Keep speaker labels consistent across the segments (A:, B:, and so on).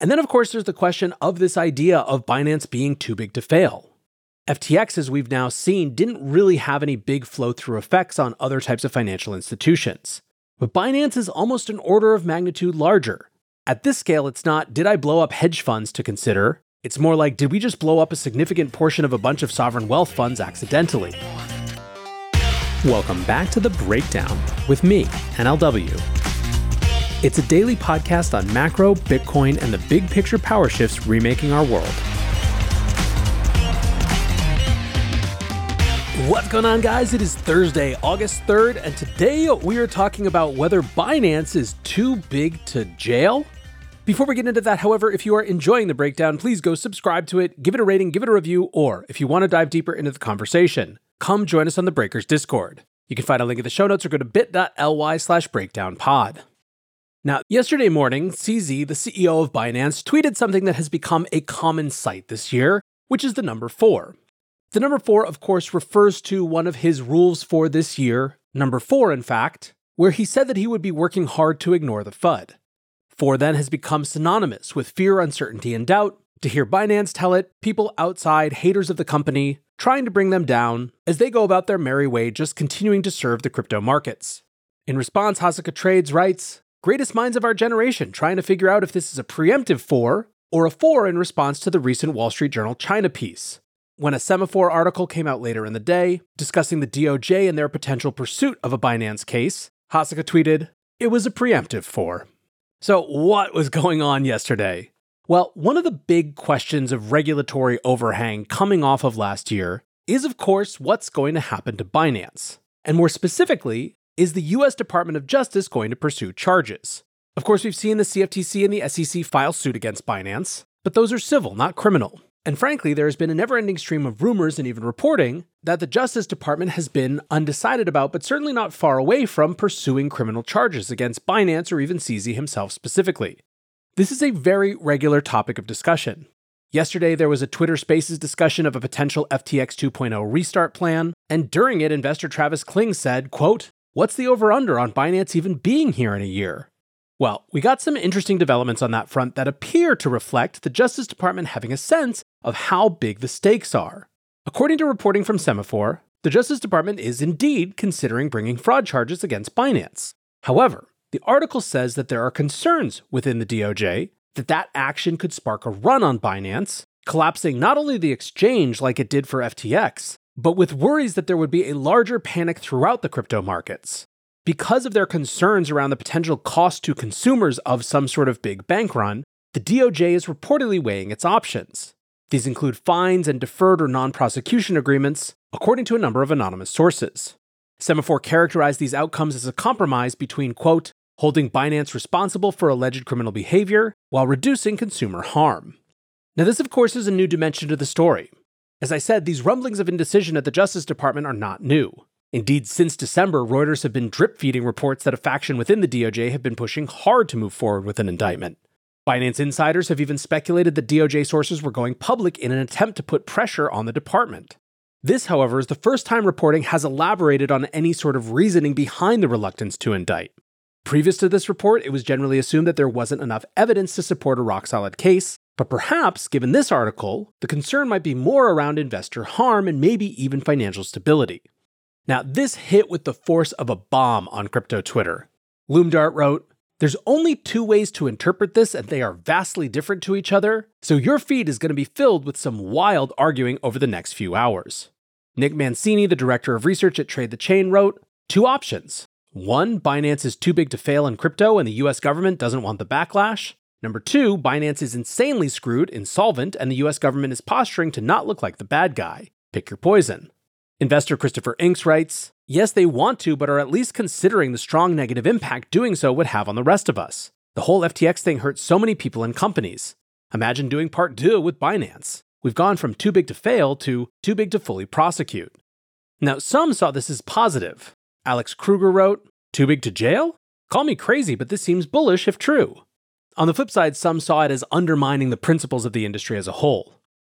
A: And then, of course, there's the question of this idea of Binance being too big to fail. FTX, as we've now seen, didn't really have any big flow through effects on other types of financial institutions. But Binance is almost an order of magnitude larger. At this scale, it's not, did I blow up hedge funds to consider? It's more like, did we just blow up a significant portion of a bunch of sovereign wealth funds accidentally? Welcome back to The Breakdown with me, NLW. It's a daily podcast on macro, Bitcoin, and the big picture power shifts remaking our world. What's going on, guys? It is Thursday, August 3rd, and today we are talking about whether Binance is too big to jail. Before we get into that, however, if you are enjoying the breakdown, please go subscribe to it, give it a rating, give it a review, or if you want to dive deeper into the conversation, come join us on the Breakers Discord. You can find a link in the show notes or go to bit.ly slash breakdownpod. Now, yesterday morning, CZ, the CEO of Binance, tweeted something that has become a common sight this year, which is the number four. The number four, of course, refers to one of his rules for this year, number four, in fact, where he said that he would be working hard to ignore the FUD. Four then has become synonymous with fear, uncertainty, and doubt. To hear Binance tell it, people outside, haters of the company, trying to bring them down as they go about their merry way, just continuing to serve the crypto markets. In response, Hosaka Trades writes, Greatest minds of our generation trying to figure out if this is a preemptive four or a four in response to the recent Wall Street Journal China piece. When a Semafor article came out later in the day discussing the DOJ and their potential pursuit of a Binance case, Hosaka tweeted, It was a preemptive four. So, what was going on yesterday? Well, one of the big questions of regulatory overhang coming off of last year is, of course, what's going to happen to Binance. And more specifically, is the US Department of Justice going to pursue charges? Of course, we've seen the CFTC and the SEC file suit against Binance, but those are civil, not criminal. And frankly, there has been a never ending stream of rumors and even reporting that the Justice Department has been undecided about, but certainly not far away from pursuing criminal charges against Binance or even CZ himself specifically. This is a very regular topic of discussion. Yesterday, there was a Twitter Spaces discussion of a potential FTX 2.0 restart plan, and during it, investor Travis Kling said, quote, What's the over under on Binance even being here in a year? Well, we got some interesting developments on that front that appear to reflect the Justice Department having a sense of how big the stakes are. According to reporting from Semafor, the Justice Department is indeed considering bringing fraud charges against Binance. However, the article says that there are concerns within the DOJ that that action could spark a run on Binance, collapsing not only the exchange like it did for FTX, but with worries that there would be a larger panic throughout the crypto markets. Because of their concerns around the potential cost to consumers of some sort of big bank run, the DOJ is reportedly weighing its options. These include fines and deferred or non prosecution agreements, according to a number of anonymous sources. Semafor characterized these outcomes as a compromise between, quote, holding Binance responsible for alleged criminal behavior while reducing consumer harm. Now, this, of course, is a new dimension to the story. As I said, these rumblings of indecision at the Justice Department are not new. Indeed, since December, Reuters have been drip feeding reports that a faction within the DOJ have been pushing hard to move forward with an indictment. Binance insiders have even speculated that DOJ sources were going public in an attempt to put pressure on the department. This, however, is the first time reporting has elaborated on any sort of reasoning behind the reluctance to indict. Previous to this report, it was generally assumed that there wasn't enough evidence to support a rock solid case, but perhaps, given this article, the concern might be more around investor harm and maybe even financial stability. Now, this hit with the force of a bomb on crypto Twitter. Loomdart wrote, There's only two ways to interpret this, and they are vastly different to each other, so your feed is going to be filled with some wild arguing over the next few hours. Nick Mancini, the director of research at Trade the Chain, wrote, Two options. One, Binance is too big to fail in crypto and the US government doesn't want the backlash. Number two, Binance is insanely screwed, insolvent, and the US government is posturing to not look like the bad guy. Pick your poison. Investor Christopher Inks writes Yes, they want to, but are at least considering the strong negative impact doing so would have on the rest of us. The whole FTX thing hurt so many people and companies. Imagine doing part two with Binance. We've gone from too big to fail to too big to fully prosecute. Now, some saw this as positive. Alex Kruger wrote, Too big to jail? Call me crazy, but this seems bullish if true. On the flip side, some saw it as undermining the principles of the industry as a whole.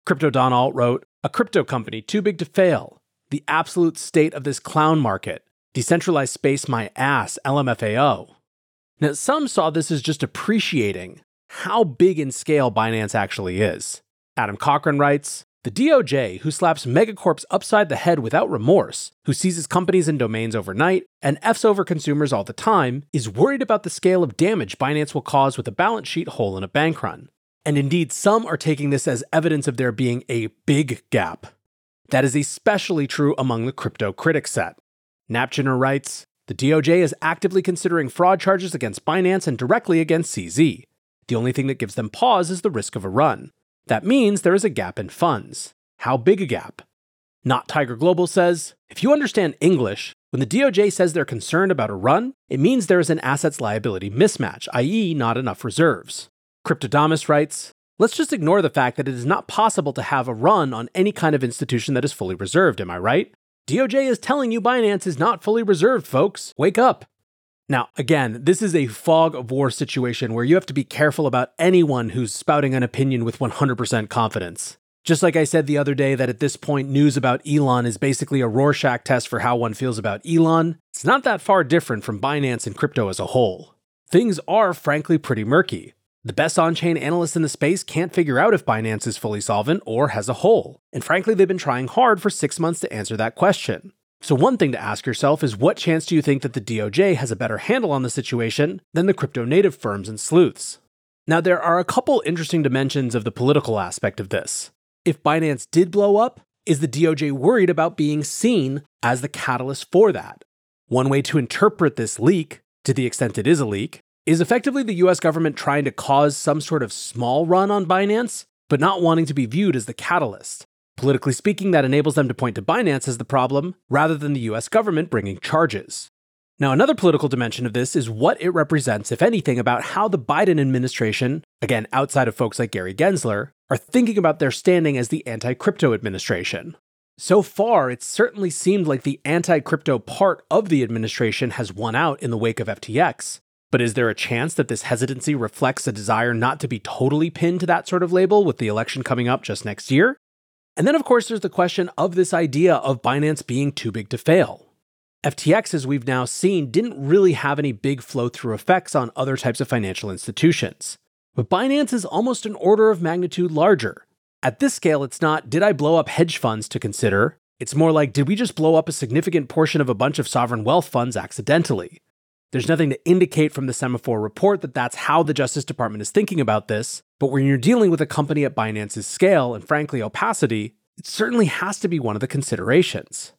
A: Crypto Don Alt wrote, A crypto company too big to fail the absolute state of this clown market. Decentralized space, my ass, LMFAO. Now, some saw this as just appreciating how big in scale Binance actually is. Adam Cochran writes The DOJ, who slaps megacorps upside the head without remorse, who seizes companies and domains overnight, and F's over consumers all the time, is worried about the scale of damage Binance will cause with a balance sheet hole in a bank run. And indeed, some are taking this as evidence of there being a big gap. That is especially true among the crypto critic set. Napgener writes The DOJ is actively considering fraud charges against Binance and directly against CZ. The only thing that gives them pause is the risk of a run. That means there is a gap in funds. How big a gap? Not Tiger Global says if you understand English, when the DOJ says they're concerned about a run, it means there is an assets liability mismatch, i.e., not enough reserves. Cryptodamus writes Let's just ignore the fact that it is not possible to have a run on any kind of institution that is fully reserved, am I right? DOJ is telling you Binance is not fully reserved, folks. Wake up. Now, again, this is a fog of war situation where you have to be careful about anyone who's spouting an opinion with 100% confidence. Just like I said the other day, that at this point, news about Elon is basically a Rorschach test for how one feels about Elon, it's not that far different from Binance and crypto as a whole. Things are frankly pretty murky. The best on chain analysts in the space can't figure out if Binance is fully solvent or has a hole, and frankly, they've been trying hard for six months to answer that question. So, one thing to ask yourself is what chance do you think that the DOJ has a better handle on the situation than the crypto native firms and sleuths? Now, there are a couple interesting dimensions of the political aspect of this. If Binance did blow up, is the DOJ worried about being seen as the catalyst for that? One way to interpret this leak, to the extent it is a leak, is effectively the US government trying to cause some sort of small run on Binance, but not wanting to be viewed as the catalyst. Politically speaking, that enables them to point to Binance as the problem, rather than the US government bringing charges. Now, another political dimension of this is what it represents, if anything, about how the Biden administration, again, outside of folks like Gary Gensler, are thinking about their standing as the anti crypto administration. So far, it certainly seemed like the anti crypto part of the administration has won out in the wake of FTX, but is there a chance that this hesitancy reflects a desire not to be totally pinned to that sort of label with the election coming up just next year? And then, of course, there's the question of this idea of Binance being too big to fail. FTX, as we've now seen, didn't really have any big flow through effects on other types of financial institutions. But Binance is almost an order of magnitude larger. At this scale, it's not, did I blow up hedge funds to consider? It's more like, did we just blow up a significant portion of a bunch of sovereign wealth funds accidentally? There's nothing to indicate from the Semafor report that that's how the Justice Department is thinking about this, but when you're dealing with a company at Binance's scale and frankly opacity, it certainly has to be one of the considerations.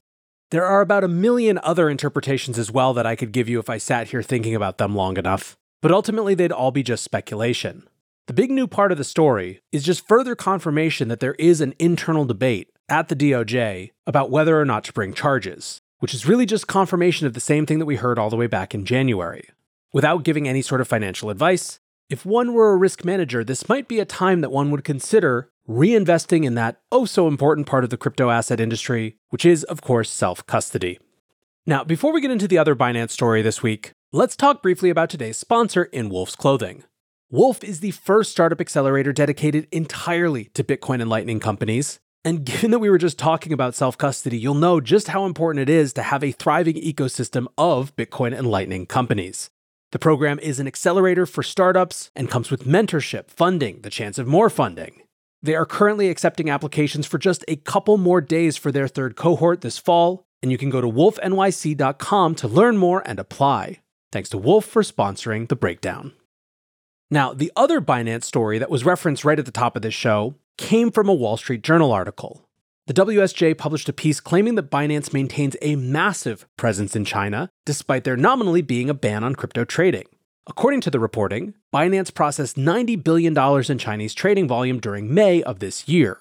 A: There are about a million other interpretations as well that I could give you if I sat here thinking about them long enough, but ultimately they'd all be just speculation. The big new part of the story is just further confirmation that there is an internal debate at the DOJ about whether or not to bring charges which is really just confirmation of the same thing that we heard all the way back in January. Without giving any sort of financial advice, if one were a risk manager, this might be a time that one would consider reinvesting in that oh so important part of the crypto asset industry, which is, of course, self custody. Now, before we get into the other Binance story this week, let's talk briefly about today's sponsor in Wolf's Clothing. Wolf is the first startup accelerator dedicated entirely to Bitcoin and Lightning companies, and given that we were just talking about self custody, you'll know just how important it is to have a thriving ecosystem of Bitcoin and Lightning companies. The program is an accelerator for startups and comes with mentorship, funding, the chance of more funding. They are currently accepting applications for just a couple more days for their third cohort this fall, and you can go to wolfnyc.com to learn more and apply. Thanks to Wolf for sponsoring the breakdown. Now, the other Binance story that was referenced right at the top of this show came from a Wall Street Journal article. The WSJ published a piece claiming that Binance maintains a massive presence in China, despite there nominally being a ban on crypto trading. According to the reporting, Binance processed $90 billion in Chinese trading volume during May of this year.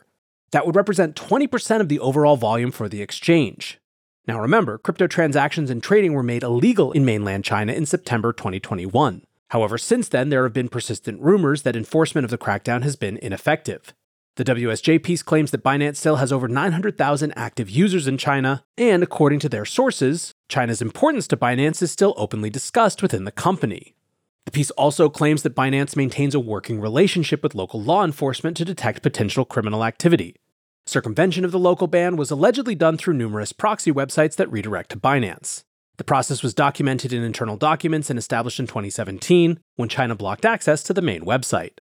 A: That would represent 20% of the overall volume for the exchange. Now remember, crypto transactions and trading were made illegal in mainland China in September 2021. However, since then, there have been persistent rumors that enforcement of the crackdown has been ineffective. The WSJ piece claims that Binance still has over 900,000 active users in China, and according to their sources, China's importance to Binance is still openly discussed within the company. The piece also claims that Binance maintains a working relationship with local law enforcement to detect potential criminal activity. Circumvention of the local ban was allegedly done through numerous proxy websites that redirect to Binance. The process was documented in internal documents and established in 2017 when China blocked access to the main website.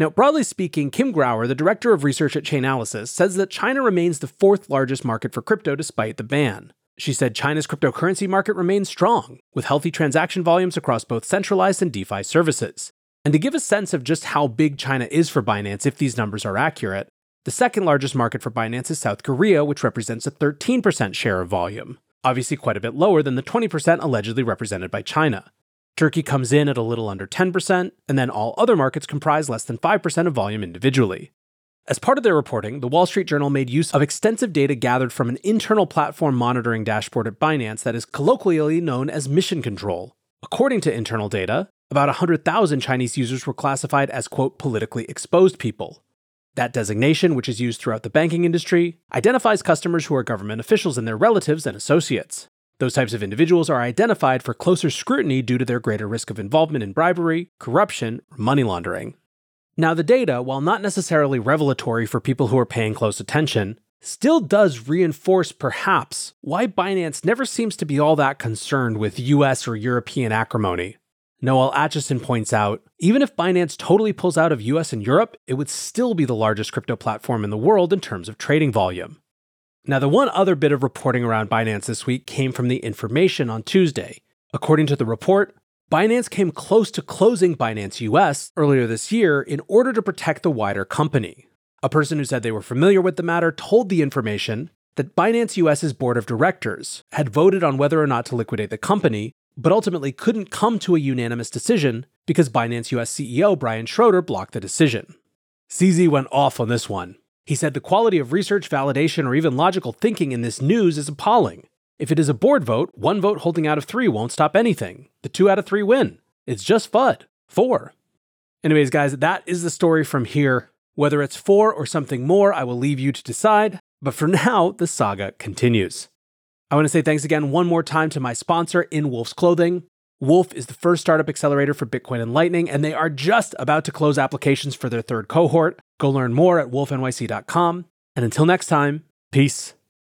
A: Now, broadly speaking, Kim Grauer, the director of research at Chainalysis, says that China remains the fourth largest market for crypto despite the ban. She said China's cryptocurrency market remains strong, with healthy transaction volumes across both centralized and DeFi services. And to give a sense of just how big China is for Binance if these numbers are accurate, the second largest market for Binance is South Korea, which represents a 13% share of volume, obviously quite a bit lower than the 20% allegedly represented by China. Turkey comes in at a little under 10%, and then all other markets comprise less than 5% of volume individually. As part of their reporting, the Wall Street Journal made use of extensive data gathered from an internal platform monitoring dashboard at Binance that is colloquially known as Mission Control. According to internal data, about 100,000 Chinese users were classified as, quote, politically exposed people, that designation, which is used throughout the banking industry, identifies customers who are government officials and their relatives and associates. Those types of individuals are identified for closer scrutiny due to their greater risk of involvement in bribery, corruption, or money laundering. Now, the data, while not necessarily revelatory for people who are paying close attention, still does reinforce perhaps why Binance never seems to be all that concerned with US or European acrimony. Noelle Acheson points out even if Binance totally pulls out of US and Europe, it would still be the largest crypto platform in the world in terms of trading volume. Now, the one other bit of reporting around Binance this week came from the information on Tuesday. According to the report, Binance came close to closing Binance US earlier this year in order to protect the wider company. A person who said they were familiar with the matter told the information that Binance US's board of directors had voted on whether or not to liquidate the company but ultimately couldn't come to a unanimous decision because Binance US CEO Brian Shroder blocked the decision. CZ went off on this one. He said the quality of research, validation, or even logical thinking in this news is appalling. If it is a board vote, one vote holding out of three won't stop anything. The two out of three win. It's just FUD. Four. Anyways, guys, that is the story from here. Whether it's four or something more, I will leave you to decide. But for now, the saga continues. I want to say thanks again one more time to my sponsor, In Wolf's Clothing. Wolf is the first startup accelerator for Bitcoin and Lightning, and they are just about to close applications for their third cohort. Go learn more at wolfnyc.com. And until next time, peace.